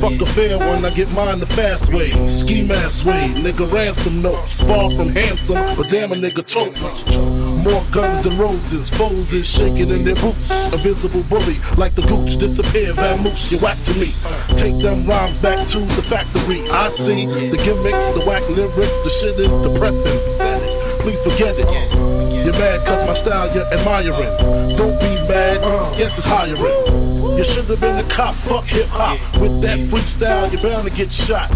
Fuck a fair one, I get mine the fast way. Ski mask way, nigga ransom notes. Far from handsome, but damn a nigga tote. More guns than roses, foes is shaking in their boots. A visible bully, like the gooch, disappear, vamoose, you whack to me. Take them rhymes back to the factory. I see the gimmicks, the whack lyrics, the shit is depressing. Please forget it. You're mad cause my style you're admiring. Don't be mad, yes it's hiring. You should have been a cop, fuck hip hop. With that freestyle, you're bound to get shot.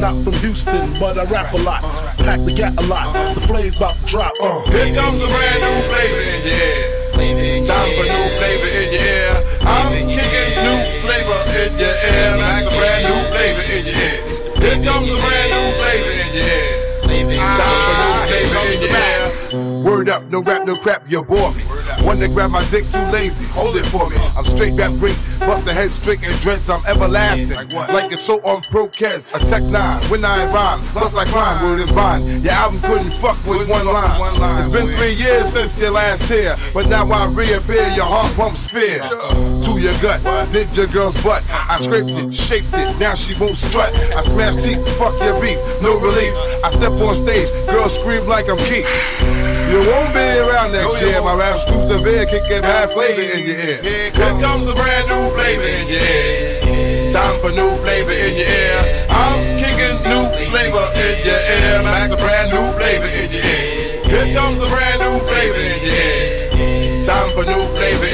Not from Houston, but I rap a lot. Pack the gap a lot. The flame's about to drop. Uh. Here comes a brand new flavor in your ear. Time for new flavor in your ear. I'm kicking new flavor in your ear. Like a brand new flavor in your ear. Here comes a brand new flavor in your ear. Time for new flavor in your ear. Word up, no rap, no crap, you bore me. One to grab my dick too lazy, hold it for me. I'm straight back break, bust the head straight and dreads, I'm everlasting. Like what? Like it's so on pro kids, a tech nine. When I rhyme, plus I climb, word is mine. Your album couldn't fuck with one line. It's been three years since your last tear, but now I reappear, your heart pumps fear. To your gut, did your girl's butt. I scraped it, shaped it, now she won't strut. I smash teeth, fuck your beef, no relief. I step on stage, girls scream like I'm Keith. You won't be around next year, my rap's too severe, kicking half flavor in your ear. Here comes a brand new flavor in your ear. Time for new flavor in your ear. I'm kicking new flavor in your ear. Like a brand new flavor in your ear. Here comes a brand new flavor in your ear. Time for new flavor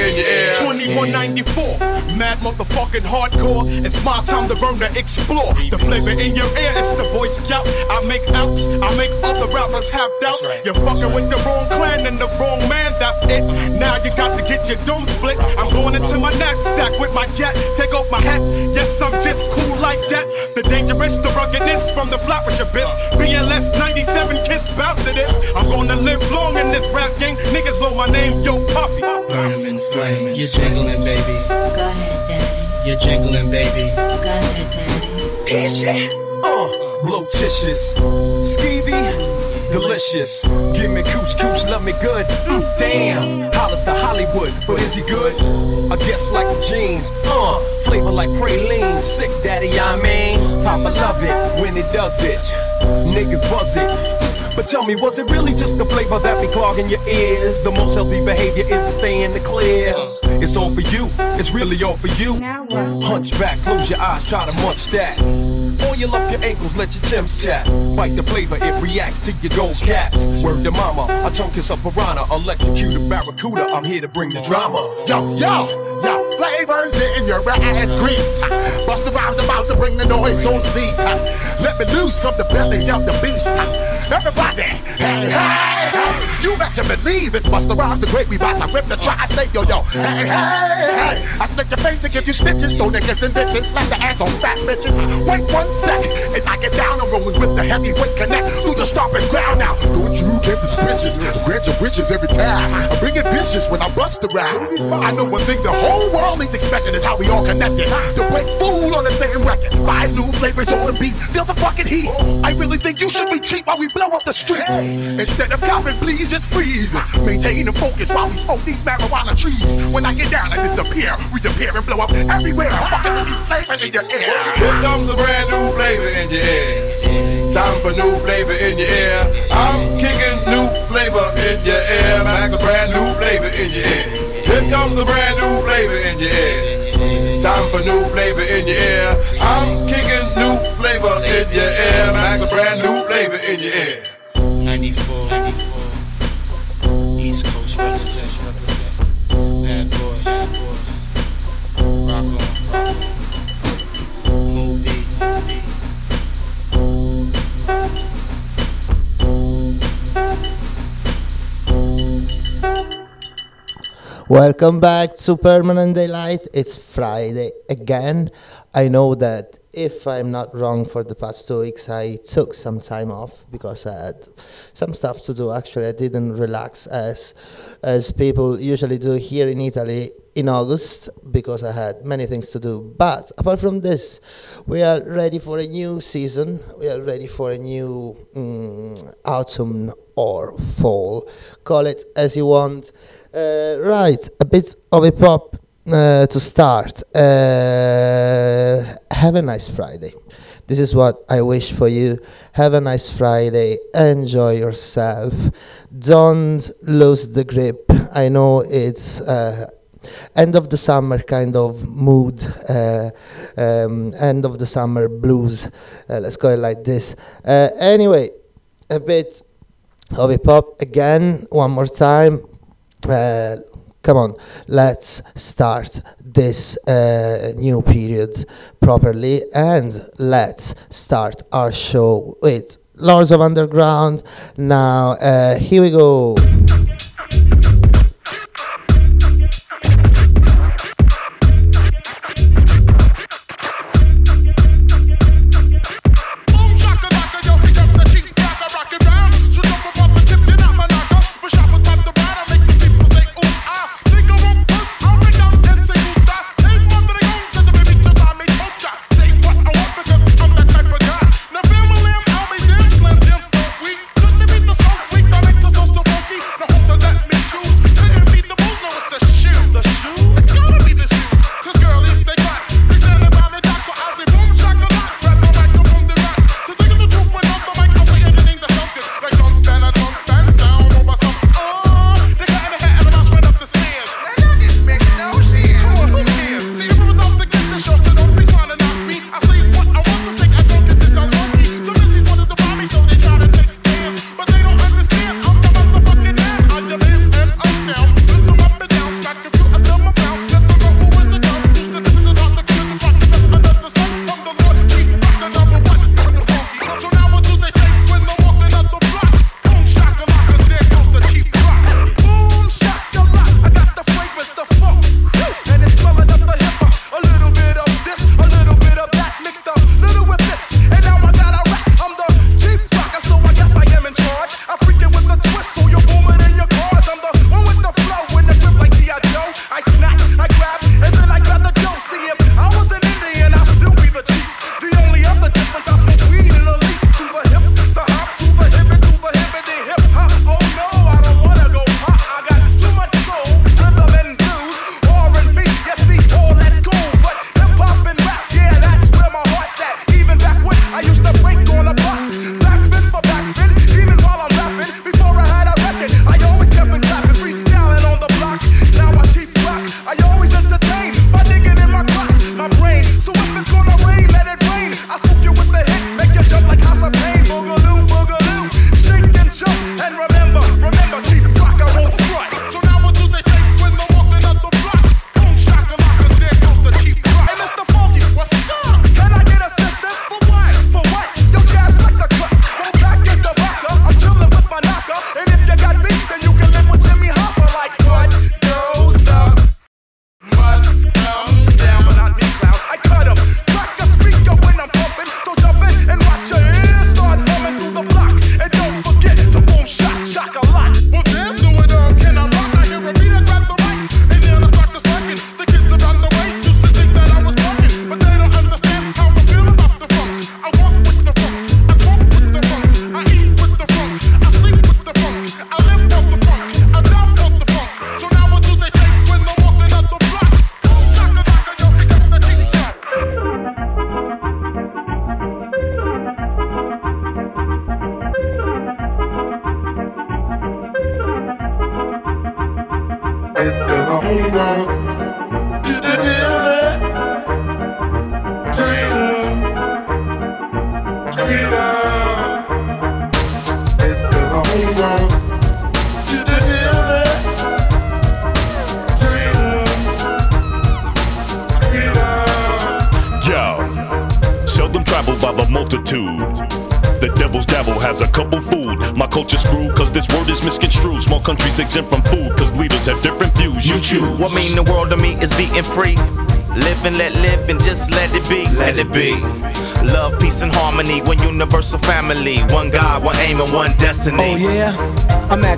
in your ear. 2194 mad motherfucking hardcore. It's my time to burn to explore. The flavor in your ear is the Boy Scout. I make outs, I make other rappers have doubts. You're fucking with the wrong clan and the wrong man, that's it. Now you got to get your dome split. I'm going into my knapsack with my cat. Take off my hat. Yes, I'm just cool like that. The dangerous, the ruggedness from the floppish abyss. BLS 97 kiss bout to this. I'm gonna live long in this rap game. Niggas know my name, yo Puffy. Burn them in flames. You're jingling, baby. Go ahead. You're jingling, baby. Go ahead, daddy. Piss it. Uh, blotitious, skeevy, delicious. Give me couscous, love me good. Mm, damn, hollers to Hollywood, but is he good? I guess like the jeans, uh, flavor like praline. Sick daddy, I mean, Papa love it when it does it. Niggas buzz it. But tell me, was it really just the flavor that be clogging your ears? The most healthy behavior is to stay in the clear. It's all for you, it's really all for you. Hunch back, close your eyes, try to munch that. Oil up your ankles, let your Tim's tap. Bite the flavor, it reacts to your gold caps. Word to mama, I tongue kiss a piranha, electrocute a barracuda. I'm here to bring the drama. Yo, yo, yo, flavors in your ass grease. Bust the rhymes about to bring the noise, so cease. Let me loose from the belly of the beast. Everybody, hey, hey, You better believe it's Busta Rhymes the great. We bout to rip the tri-state, yo, yo. Hey, hey, hey. I split your face and give you stitches. Throw niggas and bitches. Slap the ass on fat bitches. Wait one sec. As I get down, I'm rolling with the heavyweight connect through the stomping ground now. Don't you get suspicious? Grant your wishes every time. I bring it vicious when I bust around. I know one thing the whole world is expecting is how we all connected. To break fool on the same record. Five new flavors on the beat. Feel the fucking heat. I really think you should be cheap while we blow up the street. Instead of copping, please just freeze. Maintain the focus while we smoke these marijuana trees. When I get down, I disappear. We disappear and blow up everywhere. Fucking with these flavors in your ear. Here comes a brand new flavor in your ear. Time for new flavor in your ear. I'm kicking new flavor in your ear. Like a brand new flavor in your ear. Here comes a brand new flavor in your ear. Time for new flavor in your ear. I'm kicking new flavor in your ear. Like a brand new flavor in your ear. 94, 94. Welcome back to Permanent Daylight. It's Friday again. I know that if I'm not wrong, for the past two weeks, I took some time off because I had some stuff to do. Actually, I didn't relax as as people usually do here in Italy in August because I had many things to do. But apart from this, we are ready for a new season. We are ready for a new mm, autumn or fall. Call it as you want. Uh, right, a bit of a pop uh, to start. Uh, have a nice Friday. This is what I wish for you. Have a nice Friday. Enjoy yourself. Don't lose the grip. I know it's uh, end of the summer kind of mood, uh, um, end of the summer blues. Uh, let's go like this. Uh, anyway, a bit of a pop again, one more time. Come on, let's start this uh, new period properly and let's start our show with Lords of Underground. Now, uh, here we go.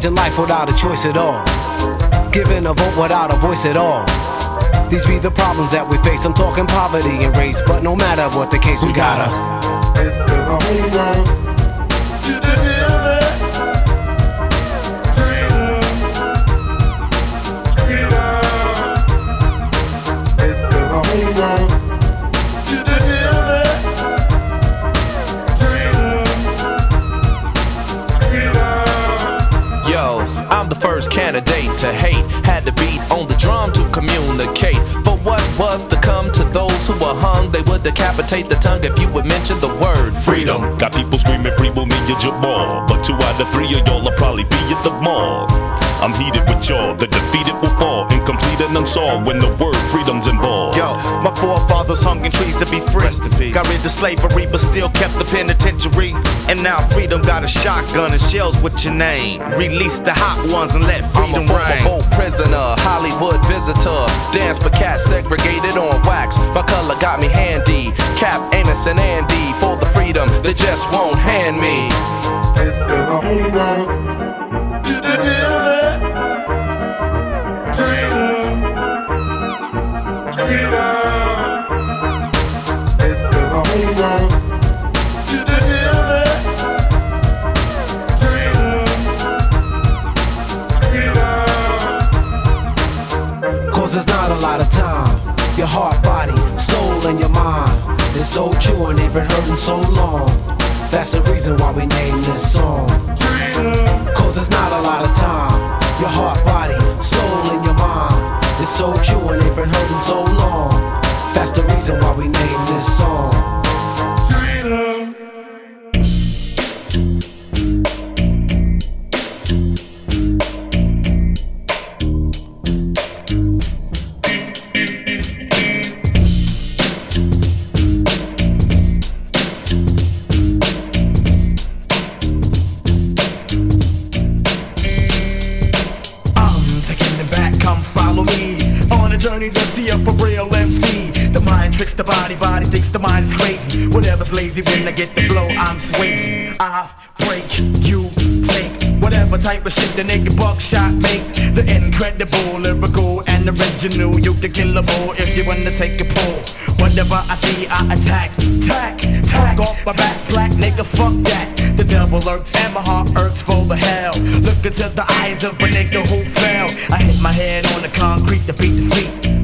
Imagine life without a choice at all. Giving a vote without a voice at all. These be the problems that we face. I'm talking poverty and race, but no matter what the case, we gotta. To hate. Had to beat on the drum to communicate. For what was to come to those who were hung, they would decapitate the tongue if you would mention the word freedom. Got people screaming free me at Jamal. But two out of three of y'all will probably be at the mall. I'm heated with y'all, the defeated will fall, incomplete and unsolved when the word freedom's involved. Yo, my forefathers hung in trees to be free. Got rid of slavery, but still kept the penitentiary. And now freedom got a shotgun and shells with your name. Release the hot ones and let freedom I'm freedom a former reign. vote prisoner, Hollywood visitor. Dance for cats segregated on wax. My color got me handy. Cap, Amos, and Andy for the freedom they just won't hand me. There's not a lot of time. Your heart, body, soul, and your mind is so true and they've been hurting so long. That's the reason why we named this song. Cause there's not a lot of time. Your heart, body, soul, and your mind so true and they've been hurting so long. That's the reason why we named this song. I break, you take Whatever type of shit the nigga buckshot make. The incredible, lyrical and original You can kill a bull if you wanna take a pull. Whatever I see, I attack, tack, tack Off my back, black nigga, fuck that. The devil lurks and my heart irks for the hell. Look into the eyes of a nigga who fell. I hit my head on the concrete to beat the feet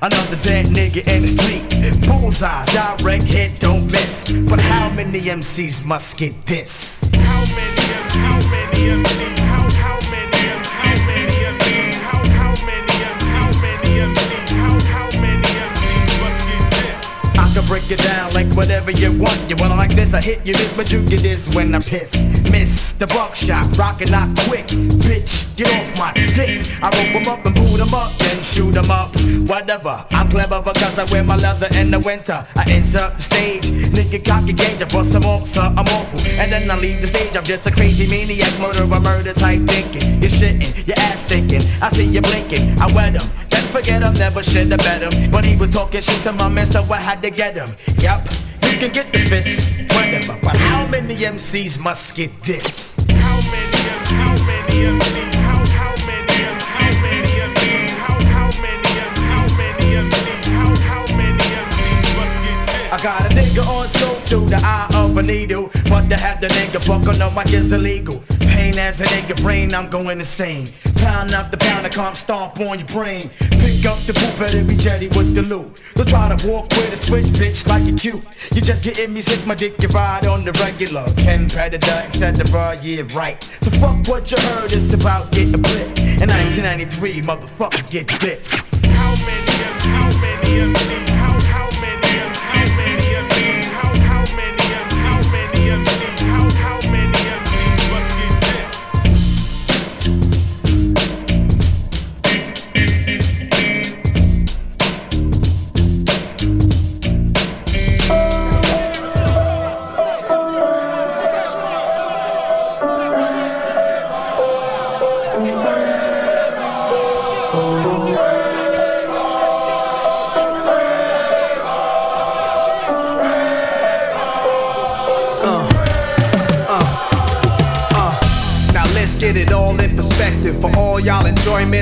Another dead nigga in the street Bullseye, direct hit, don't miss But how many MCs must get this? How many MCs? How many MCs? How, how many MCs? How many MCs? How, how many MCs? How many MCs? How, how many MCs must get this? I can break it down like whatever you want. You want it like this, I hit you this, but you get this when I piss. Miss the buckshot, rockin' out quick. Bitch, get off my dick. I rope 'em up and boot 'em up, then shoot 'em up. Whatever, I'm clever because I wear my leather in the winter. I enter the stage, nigga cocky gauge, I bust some off, so I'm awful. And then I leave the stage, I'm just a crazy maniac, murderer, murder type thinking. You're shitting, your ass thinking. I see you blinking, I wet 'em. Then forget him, never should have bet him. But he was talking shit to my man, so I had to get him. Yup, you can get the fist, whatever. But how many MCs must get this? How many MCs? How many MCs? How, how many MCs? How many MCs? How, how many MCs? How many MCs? How, how many MCs must get this? I got a nigga on scope through the eye of a needle. But to have the nigga buckle no mic is illegal. As a nigga brain, I'm going insane. Pound after pound, I come stomp on your brain. Pick up the poop, better be jetty with the loot. Don't try to walk with a switch, bitch, like you cute. You just getting me sick, my dick, you ride on the regular. Ken Predator, etc. Yeah, right. So fuck what you heard, it's about getting blipped. In 1993, motherfuckers get this. How many? How many MCs?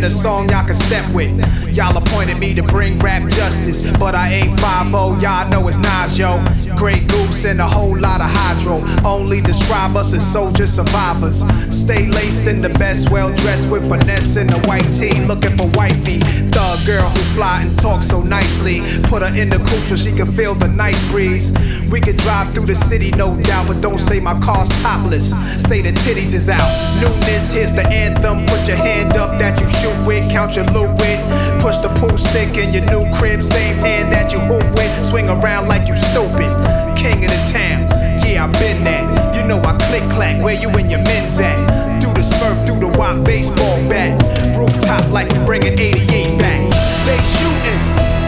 A song y'all can step with. Y'all appointed me to bring rap justice, but I ain't 5 y'all know it's Nas, yo. Grey Goose and a whole lot of hydro. Only describe us as soldier survivors. Stay laced in the best, well dressed with finesse in the white tee, looking for wifey. Thug girl who fly and talk so nicely. Put her in the coupe so she can feel the nice breeze. We could drive through the city, no doubt, but don't say my car's topless. Say the titties is out. Newness, here's the anthem. Put your hand up that you shoot with, count your loot with. Push the pool stick in your new crib, same hand that you hoop with. Swing around like you stupid. King of the town, yeah, I've been that. You know I click clack, where you and your men's at? Through the smurf, through the wop baseball bat. Rooftop like we bringing 88 back. They shooting,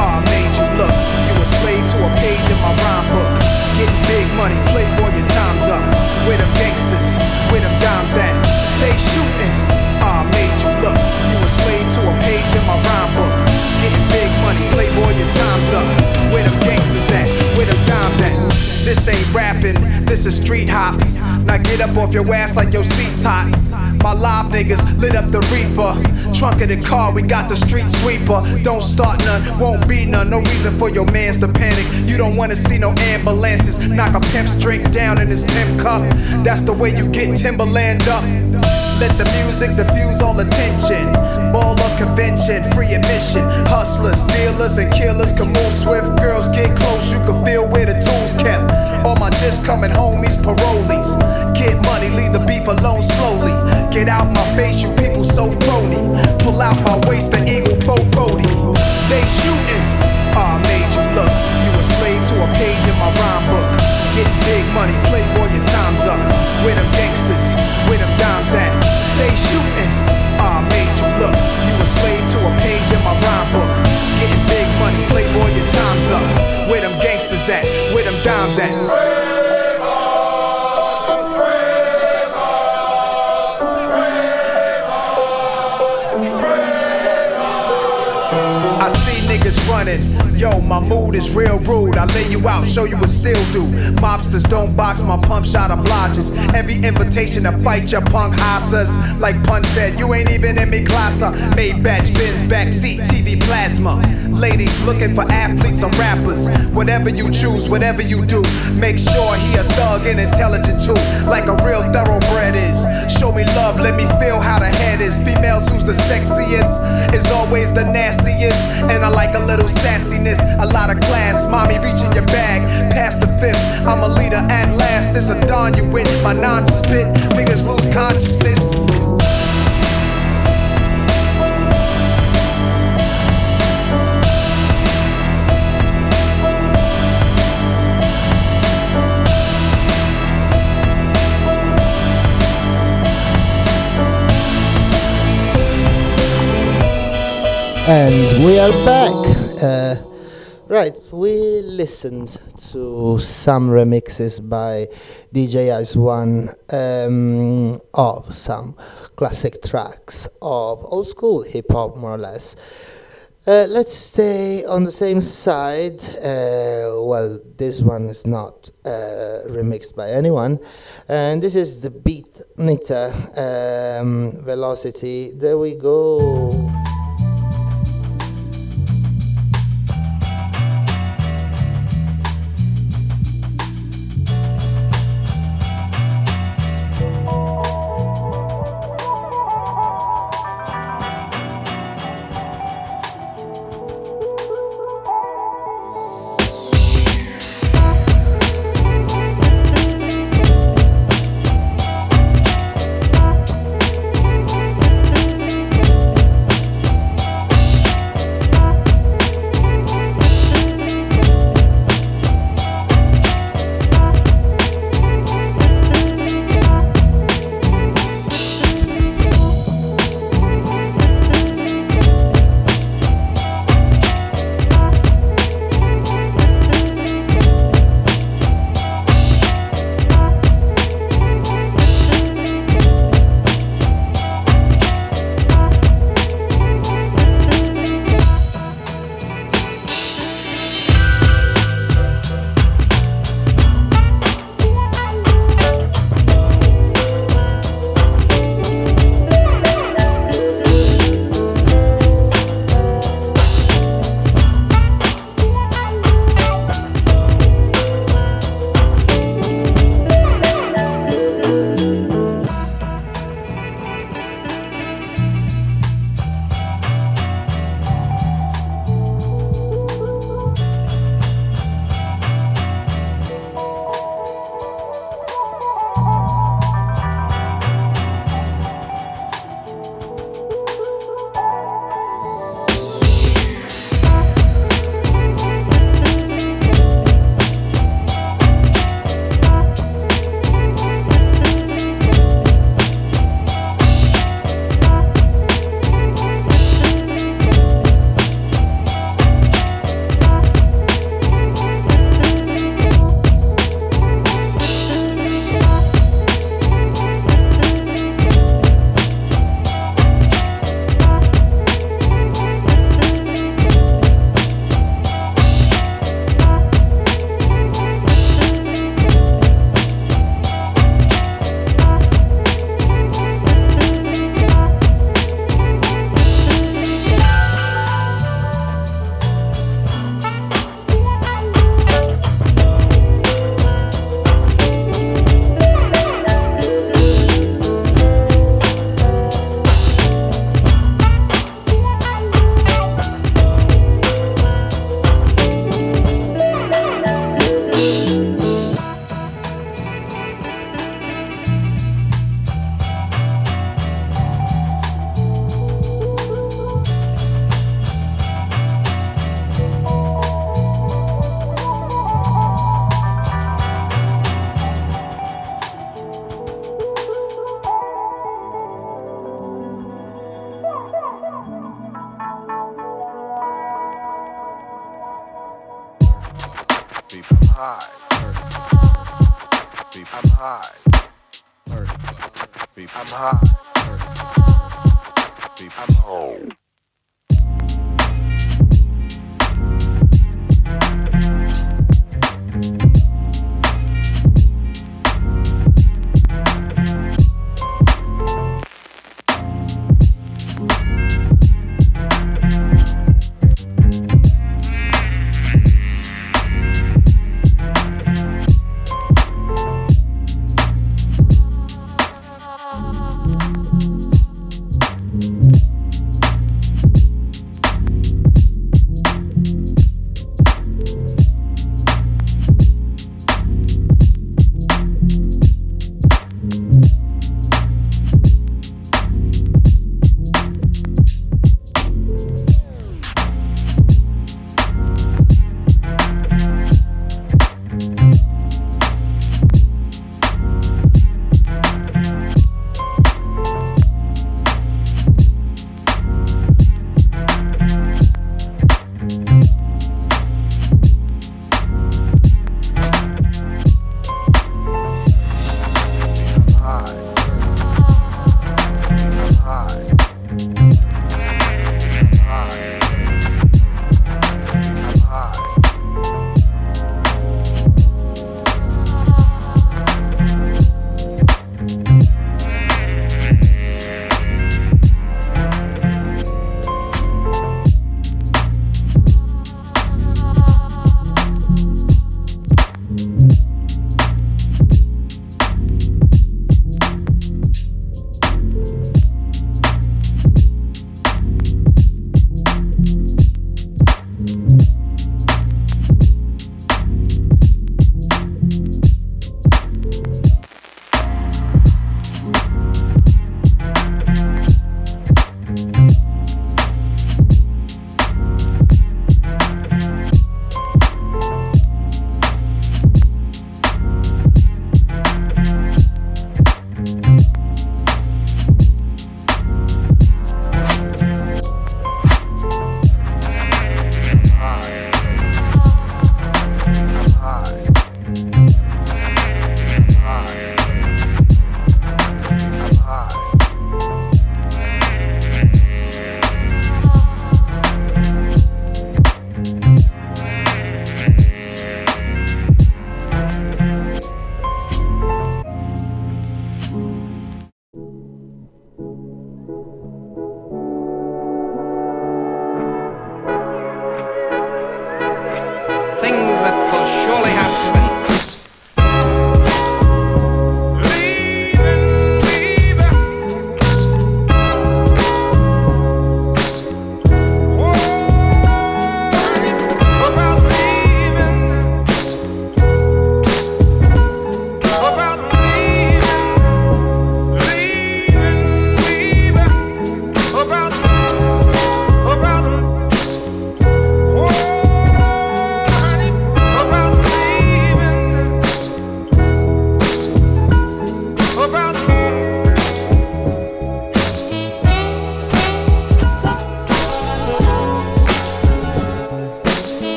I made you look. You a slave to a page in my rhyme book. Getting big money, playboy, your time's up. Where them gangsters, where them dimes at? They shooting, ah, oh, I made you look. You a slave to a page in my rhyme book. Getting big money, playboy, your time's up. This ain't rapping, this is street hop. Now get up off your ass like your seat's hot. My live niggas lit up the reefer. Trunk of the car, we got the street sweeper. Don't start none, won't be none. No reason for your mans to panic. You don't wanna see no ambulances. Knock a pimp's drink down in his pimp cup. That's the way you get Timberland up. Let the music diffuse all attention. Ball of convention, free admission. Hustlers, dealers, and killers can move swift. Girls get close, you can feel where the tools kept. All my just coming homies, parolees. Get money, leave the beef alone slowly. Get out my face, you people so phony. Pull out my waist, the eagle 440. They shooting, ah, I made you look. You a slave to a page in my rhyme book. Getting big money, playboy, your time's up. Where them gangsters, where them dimes at? They shooting, ah, I made you look. You a slave to a page in my rhyme book. Getting big money, playboy, your time's up. Where them gangsters at? Where them dimes at? Niggas running. Yo, my mood is real rude. I lay you out, show you what still do. Mobsters don't box my pump shot obliges. Every invitation to fight your punk hosses. Like Pun said, you ain't even in me class. Maybach Benz, backseat, TV plasma. Ladies looking for athletes or rappers. Whatever you choose, whatever you do, make sure he a thug and intelligent too. Like a real thoroughbred is. Show me love, let me feel how the head is. Females who's the sexiest is always the nastiest. And I like a little sassiness, a lot of class. Mommy, reach in your bag, past the fifth. I'm a leader and last. This a dawn you with. My nonsense spit, niggas lose consciousness. And we are back. Uh, right, we listened to some remixes by DJ One um, of some classic tracks of old school hip hop, more or less. Uh, let's stay on the same side. Uh, well, this one is not uh, remixed by anyone, and this is the Beat Knitter um, Velocity. There we go.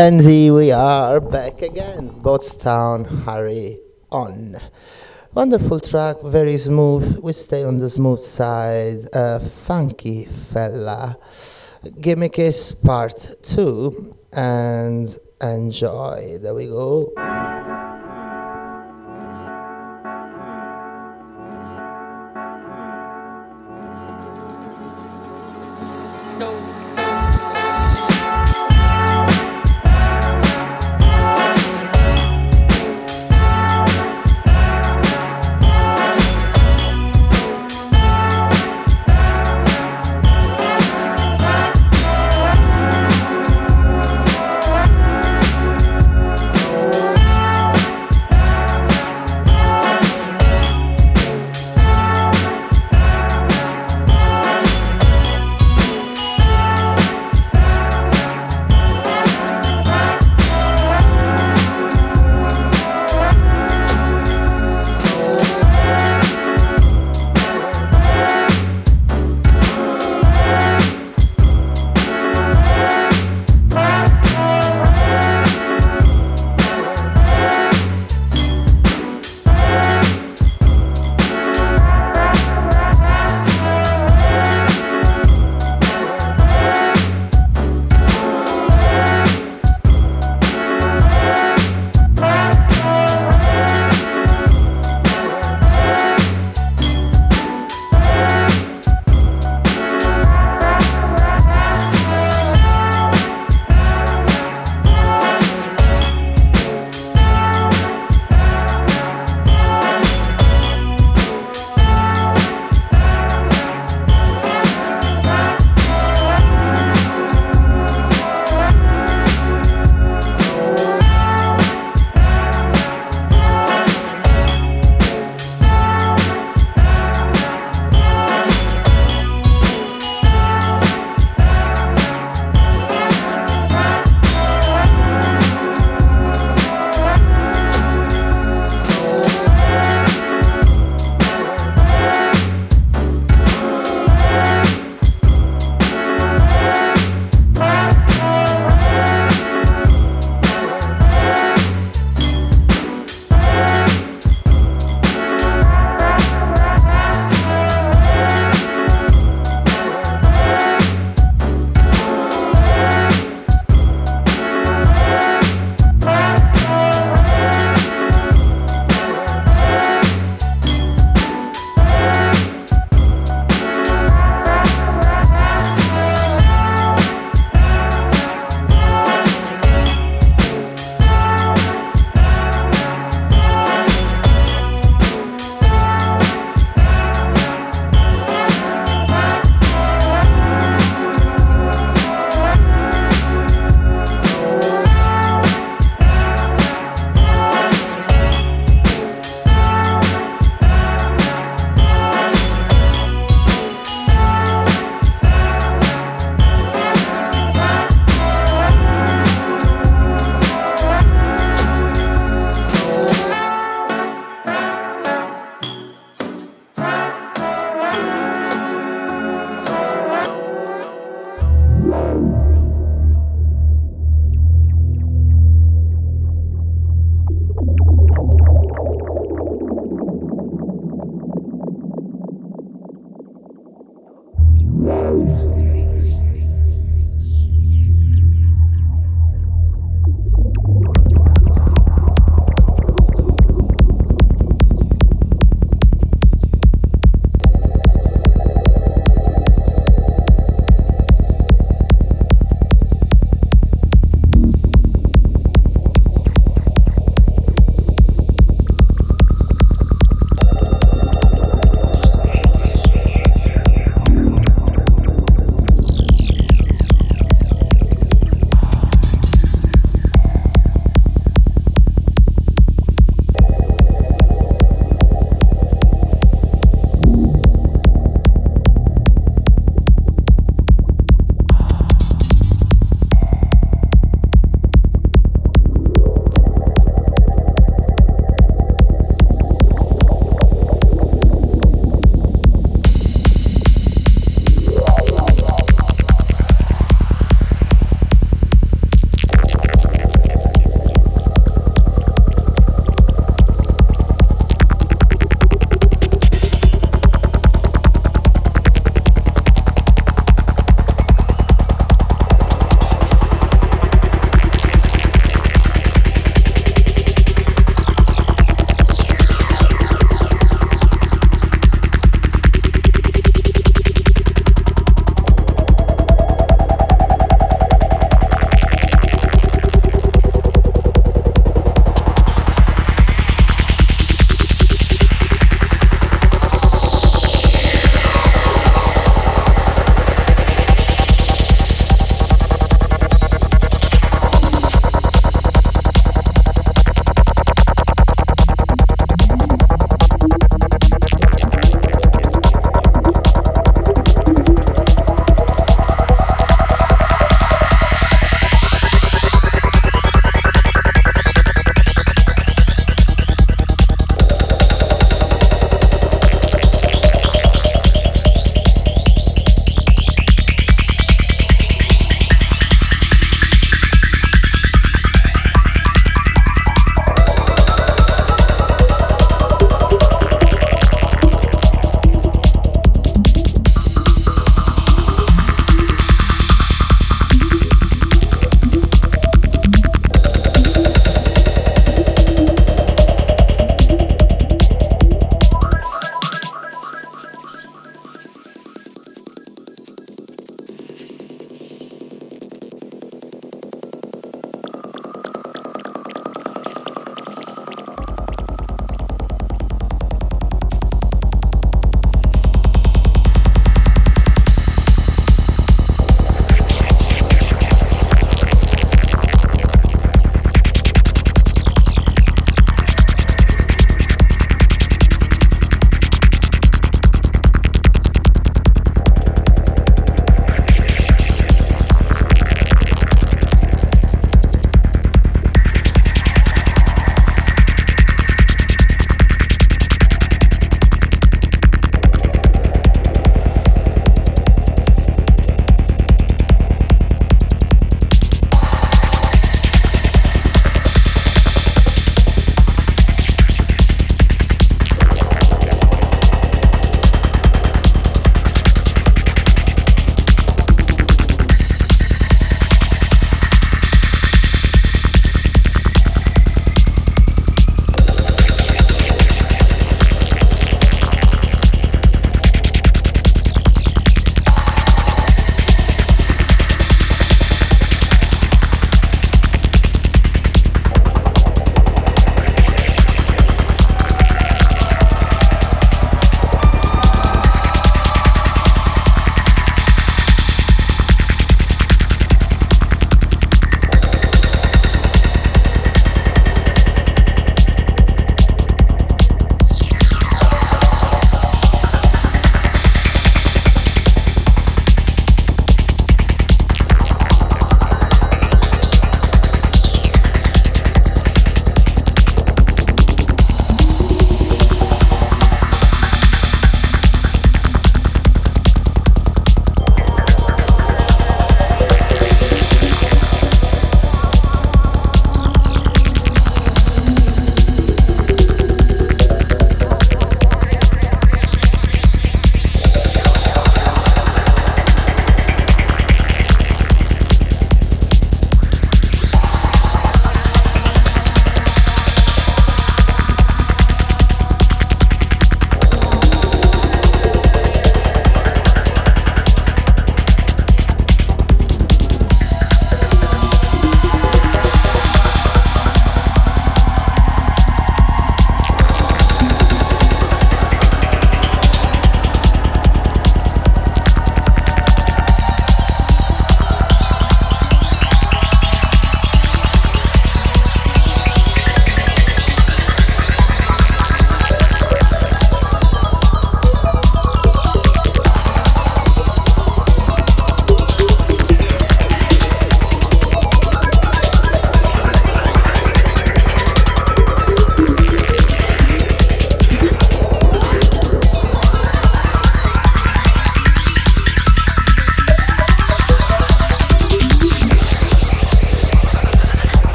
And we are back again. Boatstown, hurry on. Wonderful track, very smooth. We stay on the smooth side. Uh, funky fella. Gimmick is part two. And enjoy. There we go.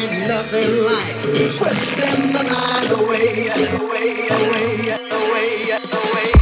ain't nothing like twisting the mind away, away, away, away, away. away.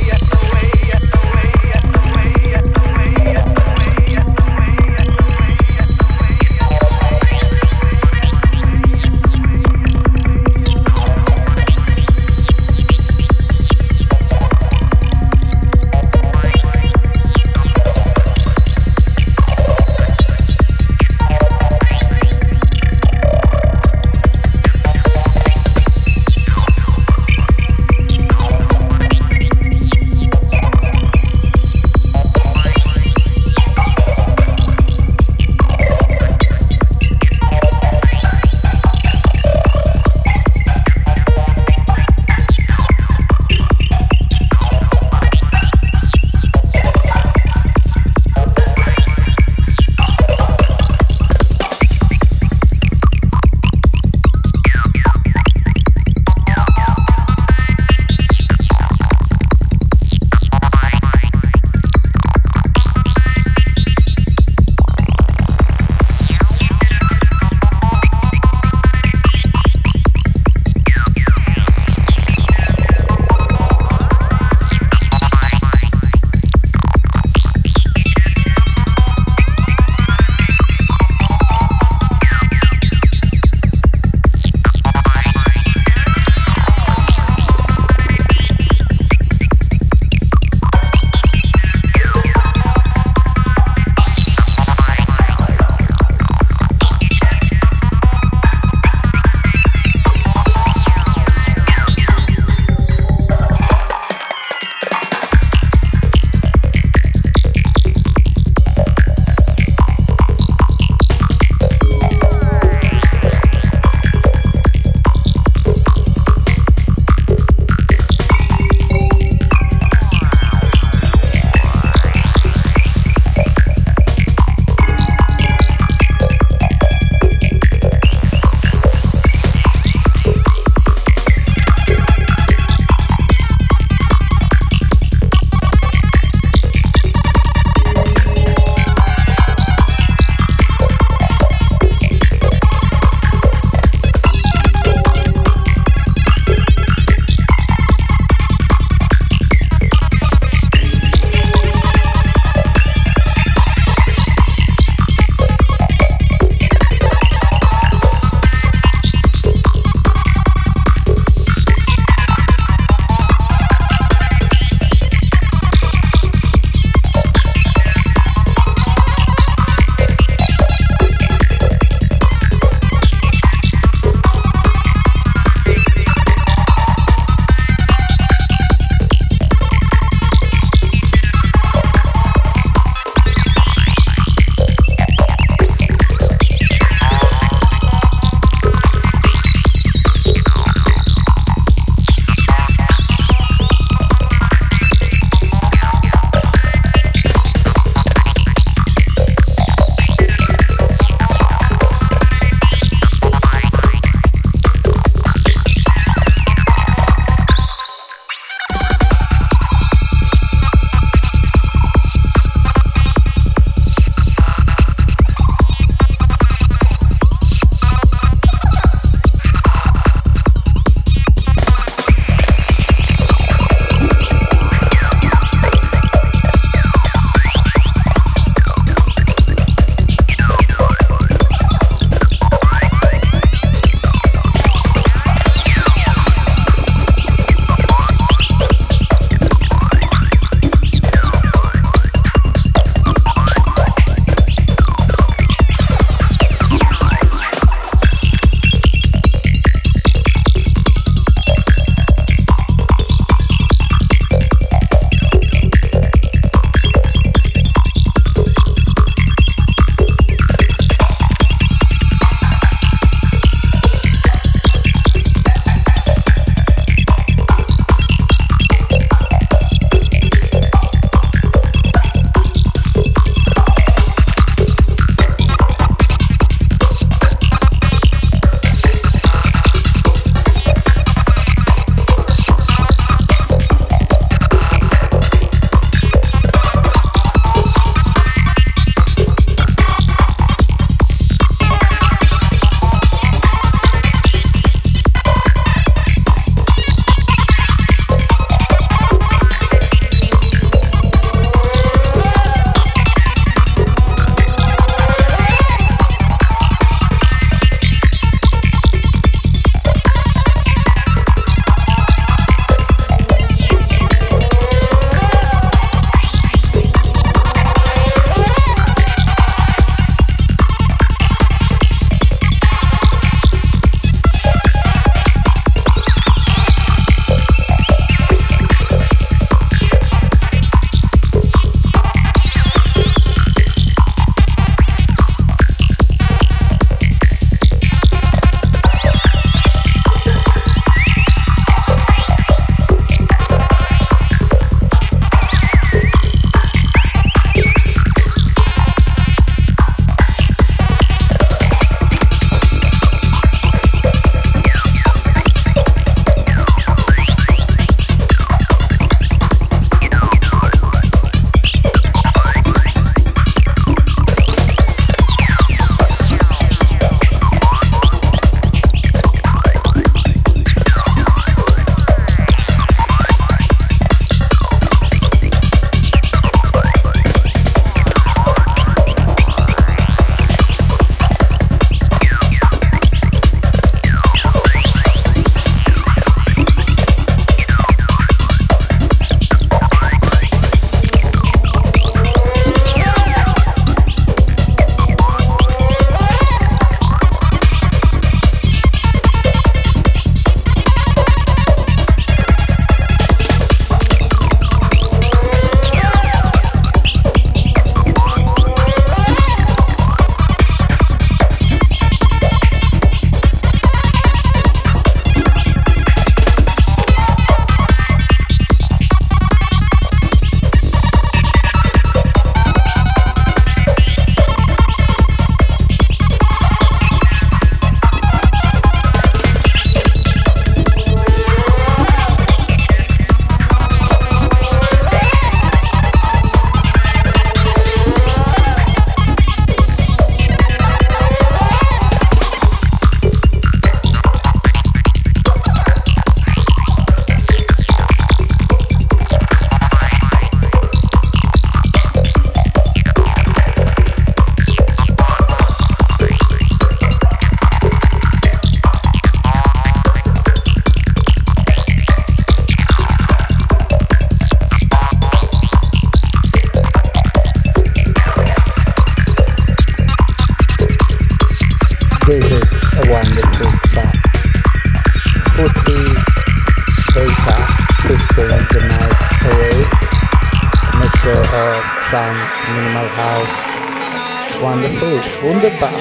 Wonderful, wunderbar.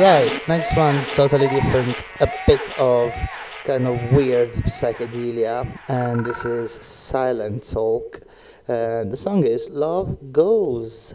Right, next one, totally different, a bit of kind of weird psychedelia, and this is Silent Talk. And the song is Love Goes.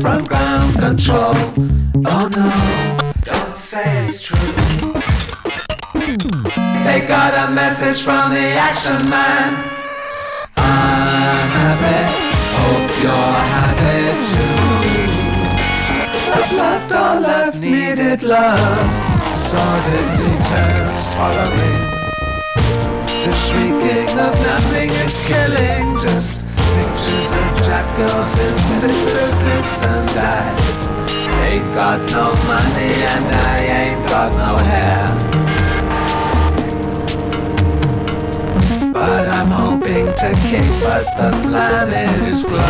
from ground control. Oh no, don't say it's true. They got a message from the action man. I'm happy, hope you're happy too. Love left, all left, needed love. Sordid details following. The shrieking of nothing is killing Just pictures of jackals in synthesis and I ain't got no money and I ain't got no hair. But I'm hoping to kick but the planet is glowing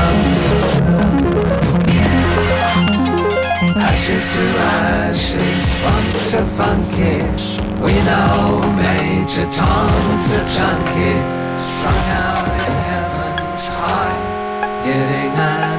Ashes to ashes, funk to funky we know Major Tom's a junkie, strung out in heaven's high, getting. an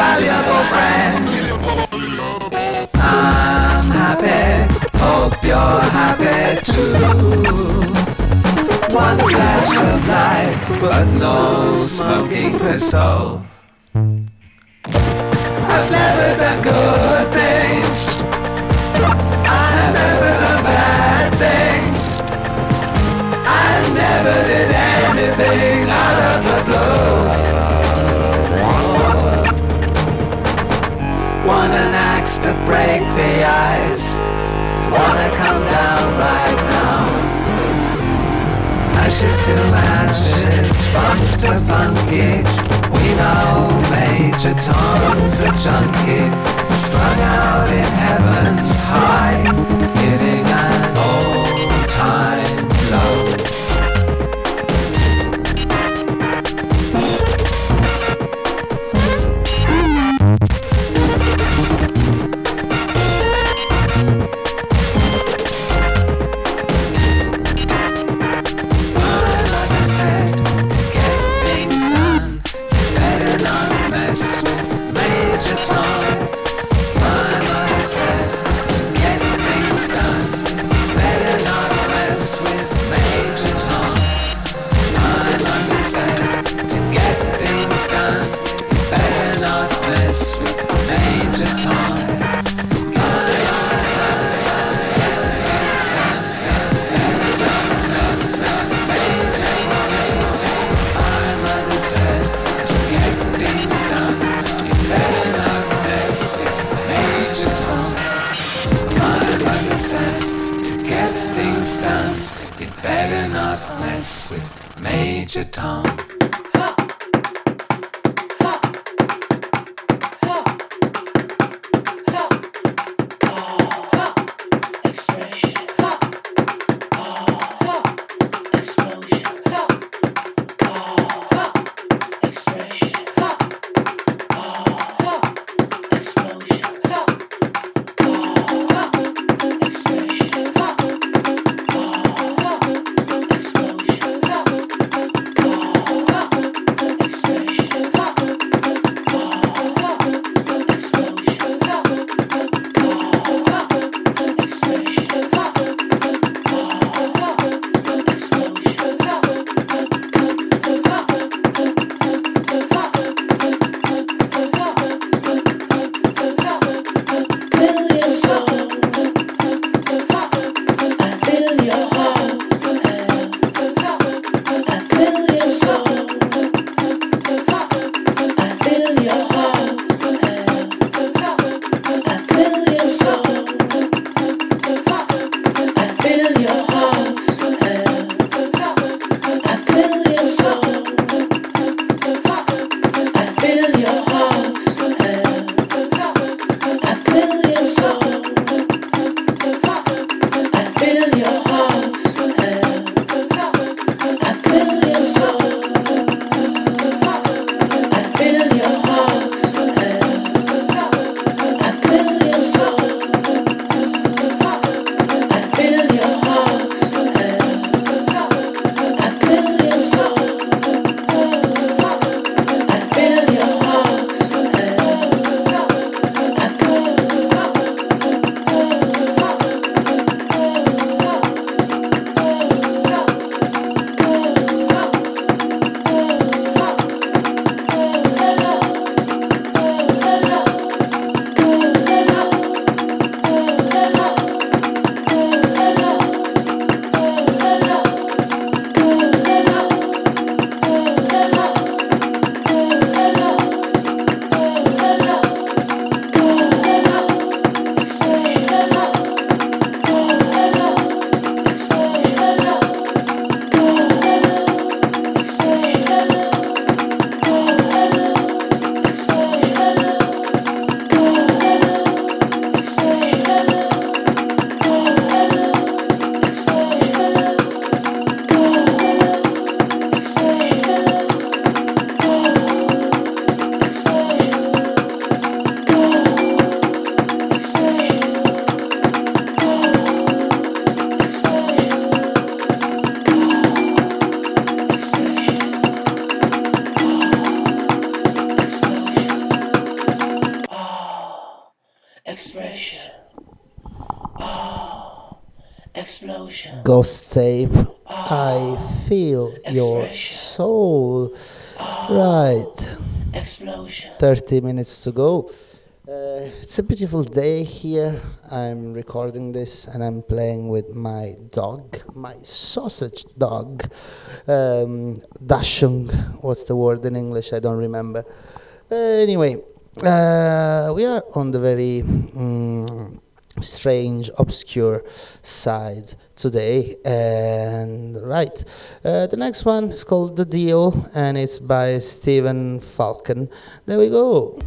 valuable friend. I'm happy, hope you're happy too. One flash of light, but no smoking pistol. Break the ice. Wanna come down right now. Ashes to ashes, funk to funky. We know Major Tom's a junkie, strung out in heaven's high, 30 minutes to go. Uh, it's a beautiful day here. I'm recording this and I'm playing with my dog, my sausage dog, um, Dashung. What's the word in English? I don't remember. Uh, anyway, uh, we are on the very mm, strange, obscure side today. And right, uh, the next one is called The Deal and it's by Stephen Falcon. There we go.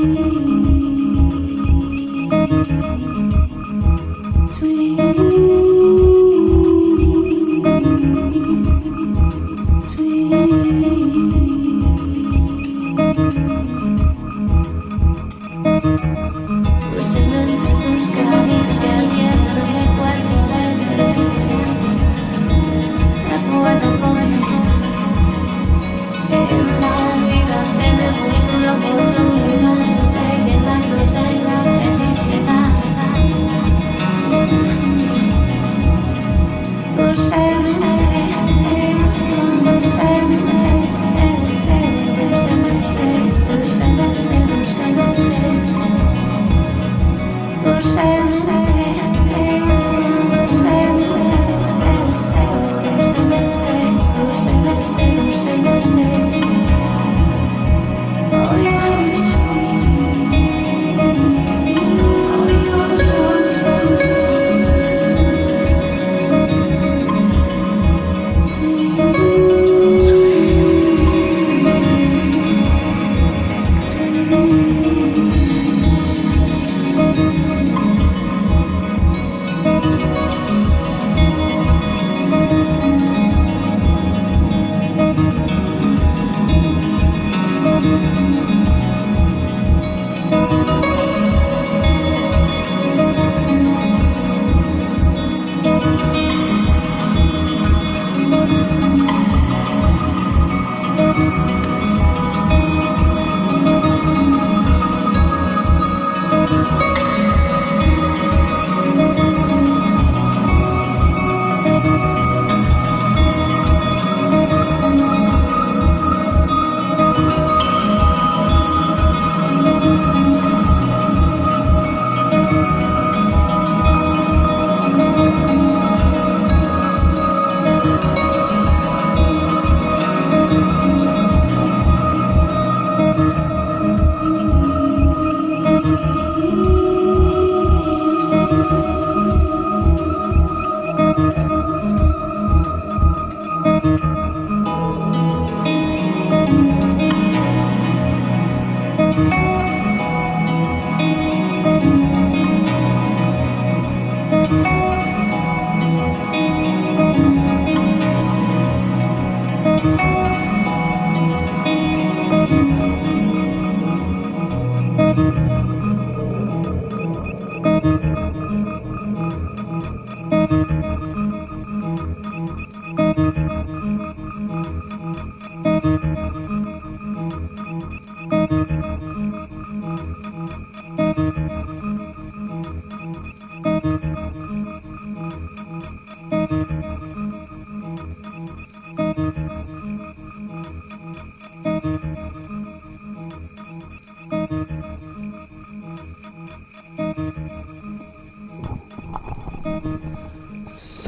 Sweet,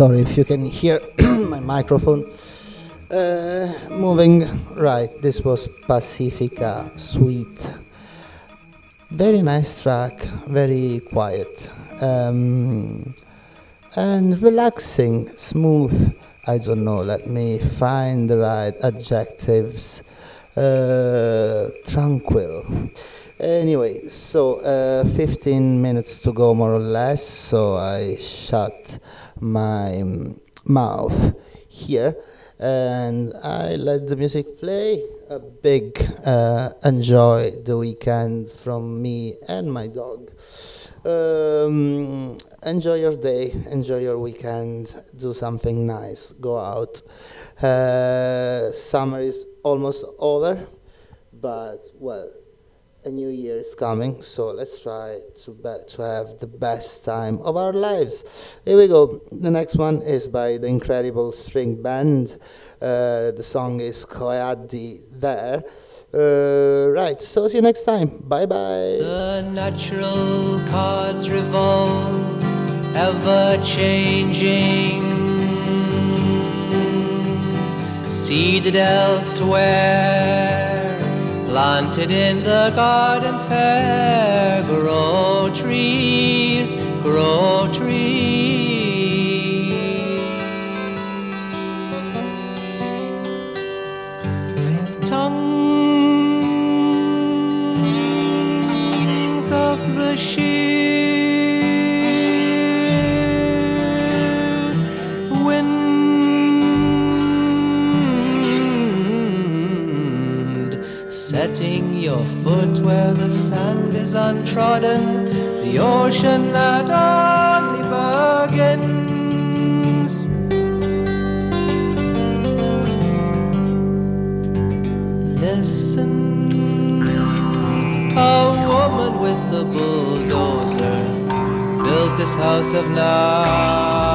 Sorry if you can hear my microphone. Uh, moving right, this was Pacifica Suite. Very nice track, very quiet, um, and relaxing, smooth. I don't know, let me find the right adjectives. Uh, tranquil. Anyway, so uh, 15 minutes to go more or less, so I shut my um, mouth here and I let the music play. A big uh, enjoy the weekend from me and my dog. Um, enjoy your day, enjoy your weekend, do something nice, go out. Uh, summer is almost over, but well, a new year is coming, so let's try to be- to have the best time of our lives. Here we go. The next one is by the incredible string band. Uh, the song is Koeeoaddi there. Uh, right, so see you next time. Bye bye. The natural cards revolve, ever changing. Seeded elsewhere, planted in the garden fair. Grow trees, grow trees. Setting your foot where the sand is untrodden, the ocean that only begins. Listen, a woman with the bulldozer built this house of now.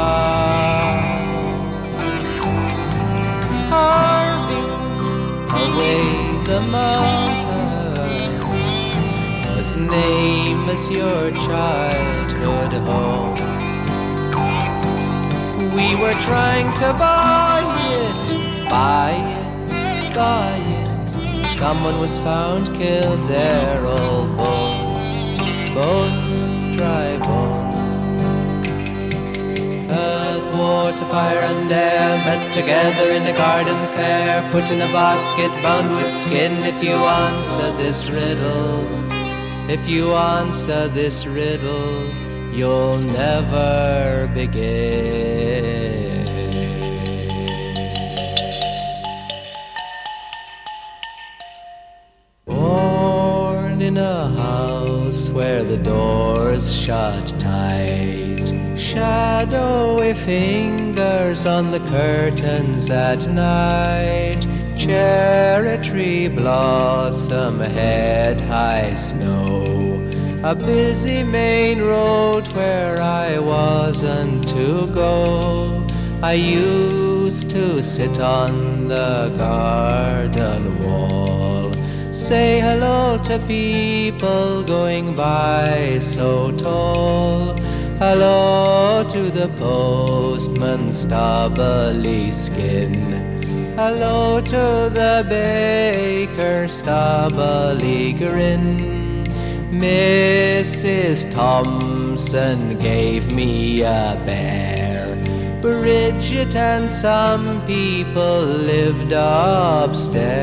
The mountain, whose name is your childhood home. We were trying to buy it, buy it, buy it. Someone was found killed there, all bones, bones, dry bones. Earth, water, fire, and air met together in a garden fair. Put in a basket bound with skin if you answer this riddle. If you answer this riddle, you'll never begin. Born in a house where the doors shut shadowy fingers on the curtains at night, cherry tree blossom, head high snow, a busy main road where I wasn't to go. I used to sit on the garden wall. Say hello to people going by so tall. Hello to the postman, stubbly skin. Hello to the baker, stubbly grin. Mrs. Thompson gave me a bear. Bridget and some people lived upstairs.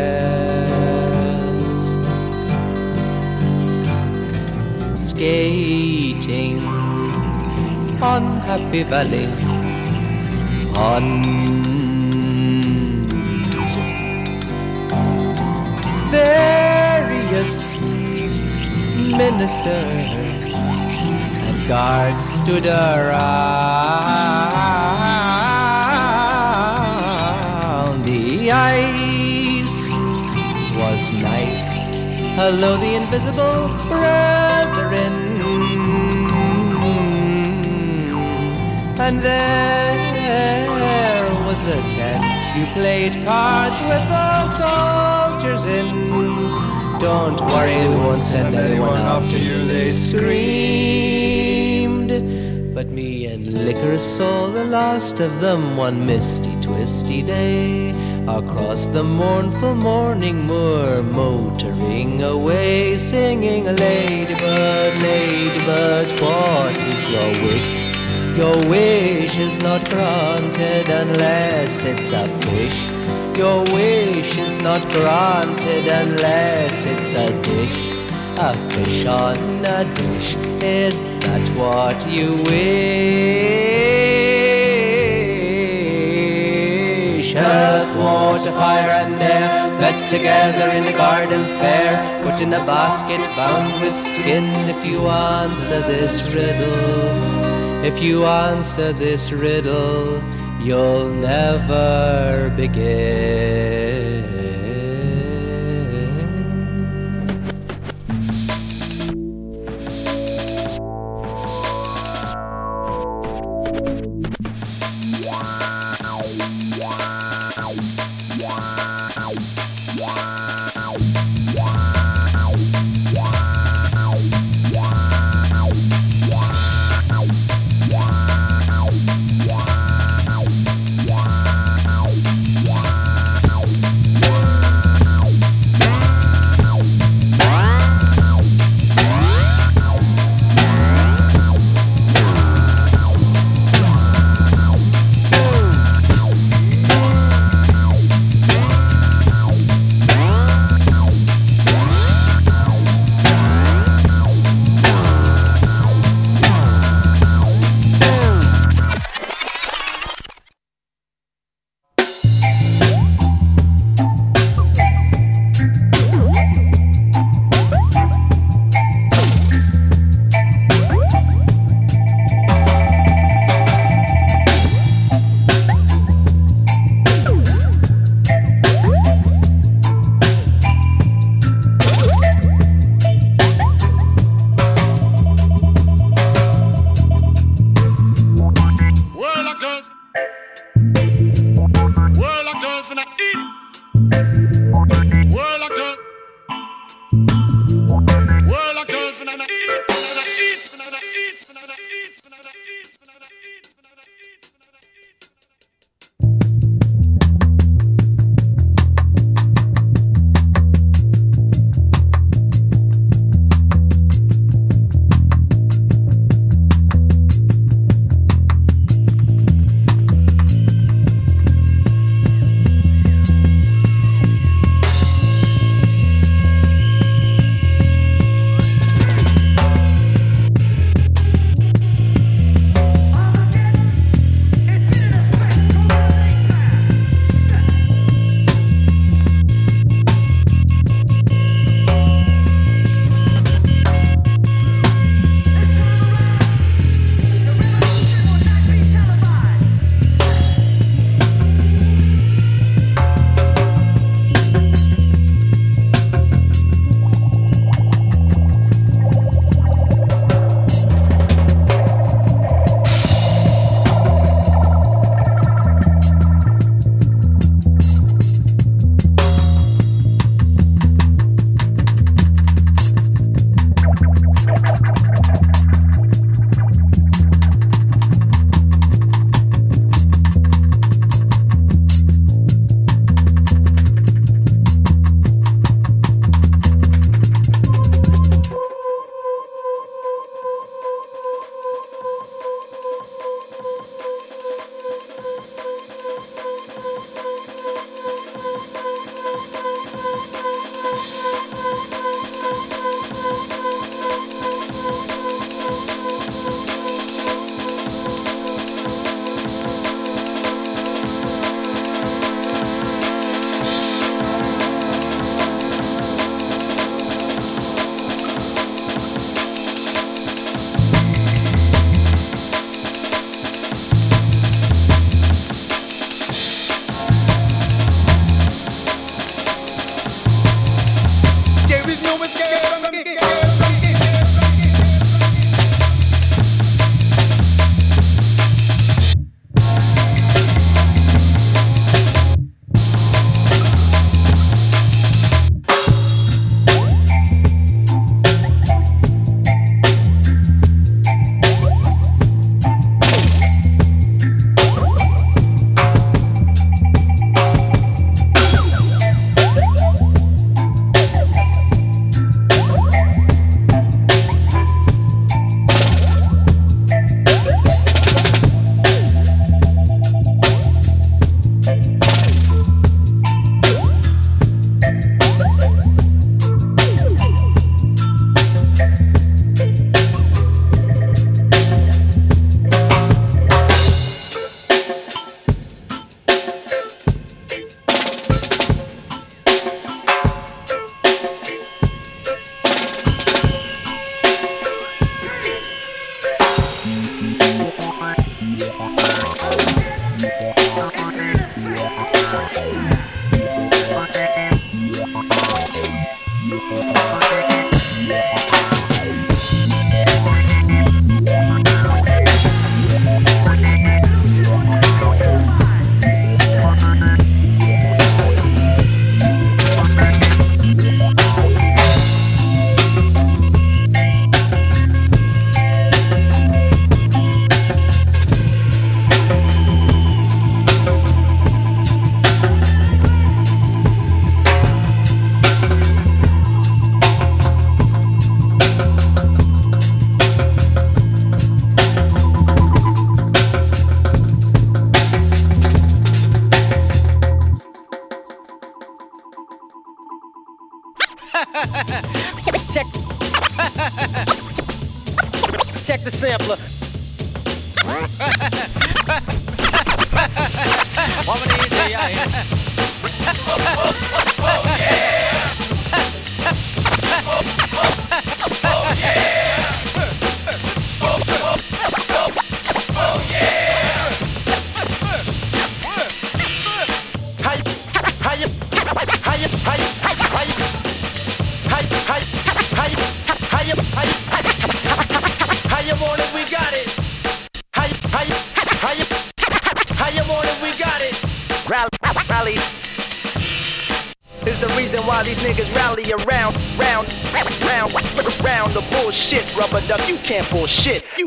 Skating on Happy Valley Pond. Various ministers and guards stood around. The ice was nice. Hello, the invisible brethren. And there was a tent. You played cards with the soldiers in. Don't worry, we won't send anyone after you, they screamed. But me and Liquor saw the last of them one misty, twisty day. Across the mournful morning moor, motoring away, singing, a Ladybird, Ladybird, what is your wish? Your wish is not granted unless it's a fish. Your wish is not granted unless it's a dish. A fish on a dish. Is that what you wish? Earth, water, fire, and air met together in the garden fair. Put in a basket bound with skin if you answer this riddle. If you answer this riddle, you'll never begin.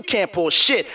Can't pull shit.